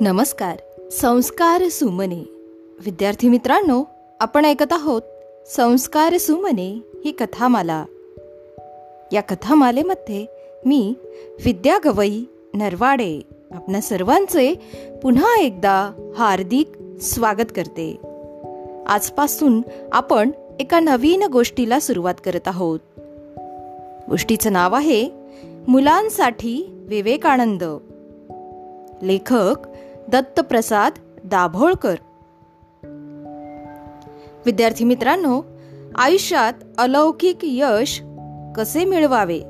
नमस्कार. संस्कार सुमने. विद्यार्थी मित्रांनो आपण ऐकत आहोत संस्कार सुमने ही कथामाला. या कथामालेमध्ये मी विद्या गवई नरवाडे आपणा सर्वांचे पुन्हा एकदा हार्दिक स्वागत करते. आजपासून आपण एका नवीन गोष्टीला सुरुवात करत आहोत. गोष्टीचं नाव आहे मुलांसाठी विवेकानंद. लेखक दत्तप्रसाद दाभोळकर. विद्यार्थी मित्रांनो आयुष्यात अलौकिक यश कसे मिळवावे?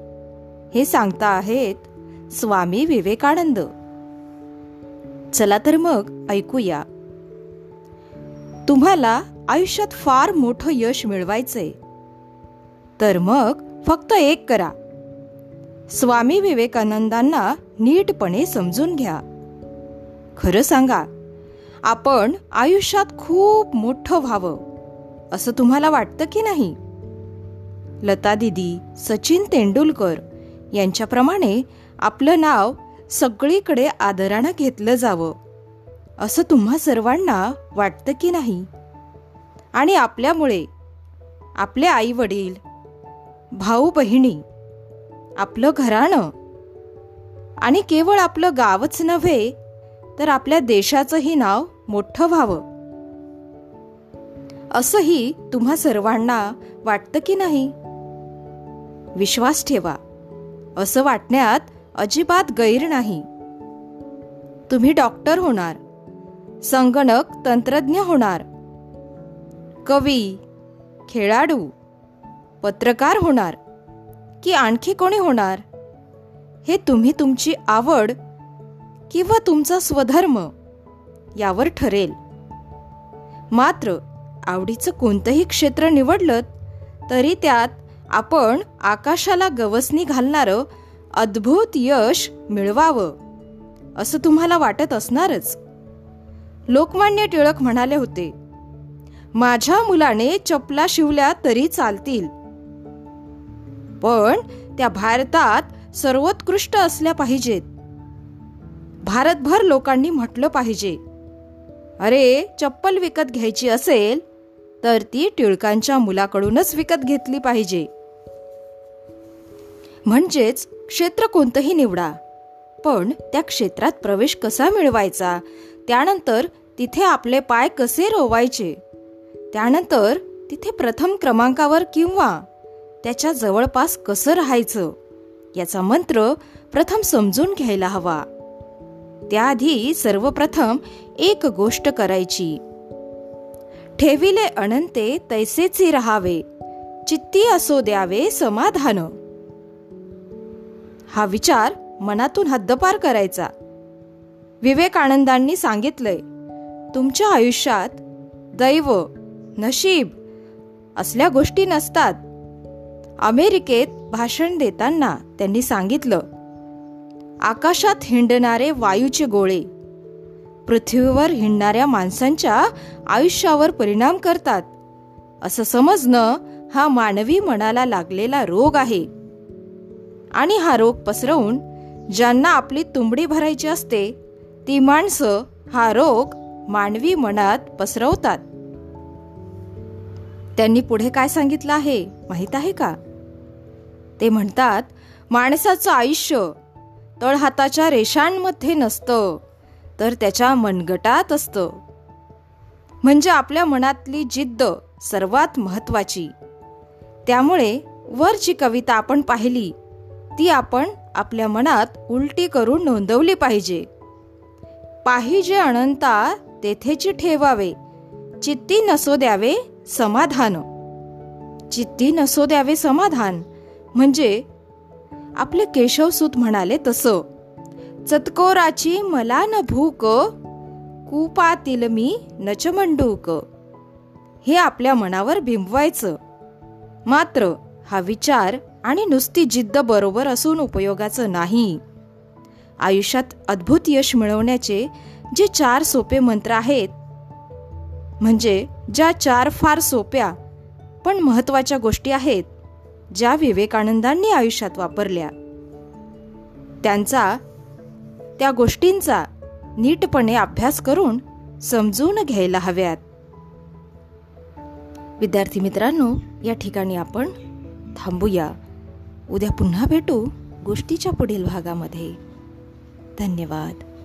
हे सांगता आहेत स्वामी विवेकानंद. चला तर मग ऐकूया. तुम्हाला आयुष्यात फार मोठं यश मिळवायचंय. तर मग फक्त एक करा. स्वामी विवेकानंदांना नीटपणे समजून घ्या. खरं सांगा आपण आयुष्यात खूप मोठं व्हावं असं तुम्हाला वाटतं की नाही? लता दिदी सचिन तेंडुलकर यांच्याप्रमाणे आपलं नाव सगळीकडे आदरानं घेतलं जावं असं तुम्हा सर्वांना वाटतं की नाही? आणि आपल्यामुळे आपले आई वडील भाऊ बहिणी आपलं घराणं आणि केवळ आपलं गावच नव्हे तर आपल्या देशाचंही नाव मोठं व्हावं. असंही तुम्हा सर्वांना वाटतं की नाही? विश्वास ठेवा. असं वाटण्यात अजिबात गैर नाही. तुम्ही डॉक्टर होणार. संगणक तंत्रज्ञ होणार. कवी खेळाडू पत्रकार होणार. की आणखी कोणी होणार? हे तुम्ही तुमची आवड किंवा तुमचा स्वधर्म यावर ठरेल. मात्र आवडीचं कोणतंही क्षेत्र निवडलं तरी त्यात आपण आकाशाला गवसणी घालणारं अद्भुत यश मिळवावं असं तुम्हाला वाटत असणारच. लोकमान्य टिळक म्हणाले होते माझ्या मुलाने चपला शिवल्या तरी चालतील. पण त्या भारतात सर्वोत्कृष्ट असल्या पाहिजेत. भारतभर लोकांनी म्हटलं पाहिजे. अरे चप्पल विकत घ्यायची असेल तर ती टिळकांच्या मुलाकडूनच विकत घेतली पाहिजे. म्हणजेच क्षेत्र कोणतंही निवडा पण त्या क्षेत्रात प्रवेश कसा मिळवायचा? त्यानंतर तिथे आपले पाय कसे रोवायचे? त्यानंतर तिथे प्रथम क्रमांकावर किंवा त्याच्या जवळपास कसं राहायचं? याचा मंत्र प्रथम समजून घ्यायला हवा. त्याआधी सर्वप्रथम एक गोष्ट करायची. ठेविले अनंते तैसेचे राहावे. चित्ती असो द्यावे समाधान. हा विचार मनातून हद्दपार करायचा. विवेकानंदांनी सांगितलंय तुमच्या आयुष्यात दैव नशीब असल्या गोष्टी नसतात. अमेरिकेत भाषण देताना त्यांनी सांगितलं आकाशात हिंडणारे वायूचे गोळे. पृथ्वीवर हिंडणाऱ्या माणसांच्या आयुष्यावर परिणाम करतात. असं समजणं हा मानवी मनाला लागलेला रोग आहे. आणि हा रोग पसरवून ज्यांना आपली तुंबडी भरायची असते ती माणसं हा रोग मानवी मनात पसरवतात. त्यांनी पुढे काय सांगितलं आहे माहीत आहे का? ते म्हणतात माणसाचं आयुष्य तळहाताच्या रेषांमध्ये नसतं तर त्याच्या मनगटात असतं. म्हणजे आपल्या मनातली जिद्द सर्वात महत्वाची त्यामुळे वरची कविता आपण पाहिली ती आपण आपल्या मनात उलटी करून नोंदवली पाहिजे. पाहिजे अनंता तेथेची ठेवावे. चित्ती नसो द्यावे समाधान. चित्ती नसो द्यावे समाधान. म्हणजे आपले केशवसूत म्हणाले तसं. चतकोराची मला न भूक कुपातील मी नचमंडूक हे आपल्या मनावर बिंबवायचं मात्र हा विचार आणि नुसती जिद्द बरोबर असून उपयोगाचं नाही. आयुष्यात अद्भुत यश मिळवण्याचे जे चार सोपे मंत्र आहेत म्हणजे ज्या चार फार सोप्या पण महत्त्वाच्या गोष्टी आहेत ज्या विवेकानंदांनी आयुष्यात वापरल्या. त्यांचा त्या गोष्टींचा नीटपणे अभ्यास करून समजून घ्यायला हव्यात. विद्यार्थी मित्रांनो या ठिकाणी आपण थांबूया. उद्या पुन्हा भेटू गोष्टीच्या पुढील भागामध्ये. धन्यवाद.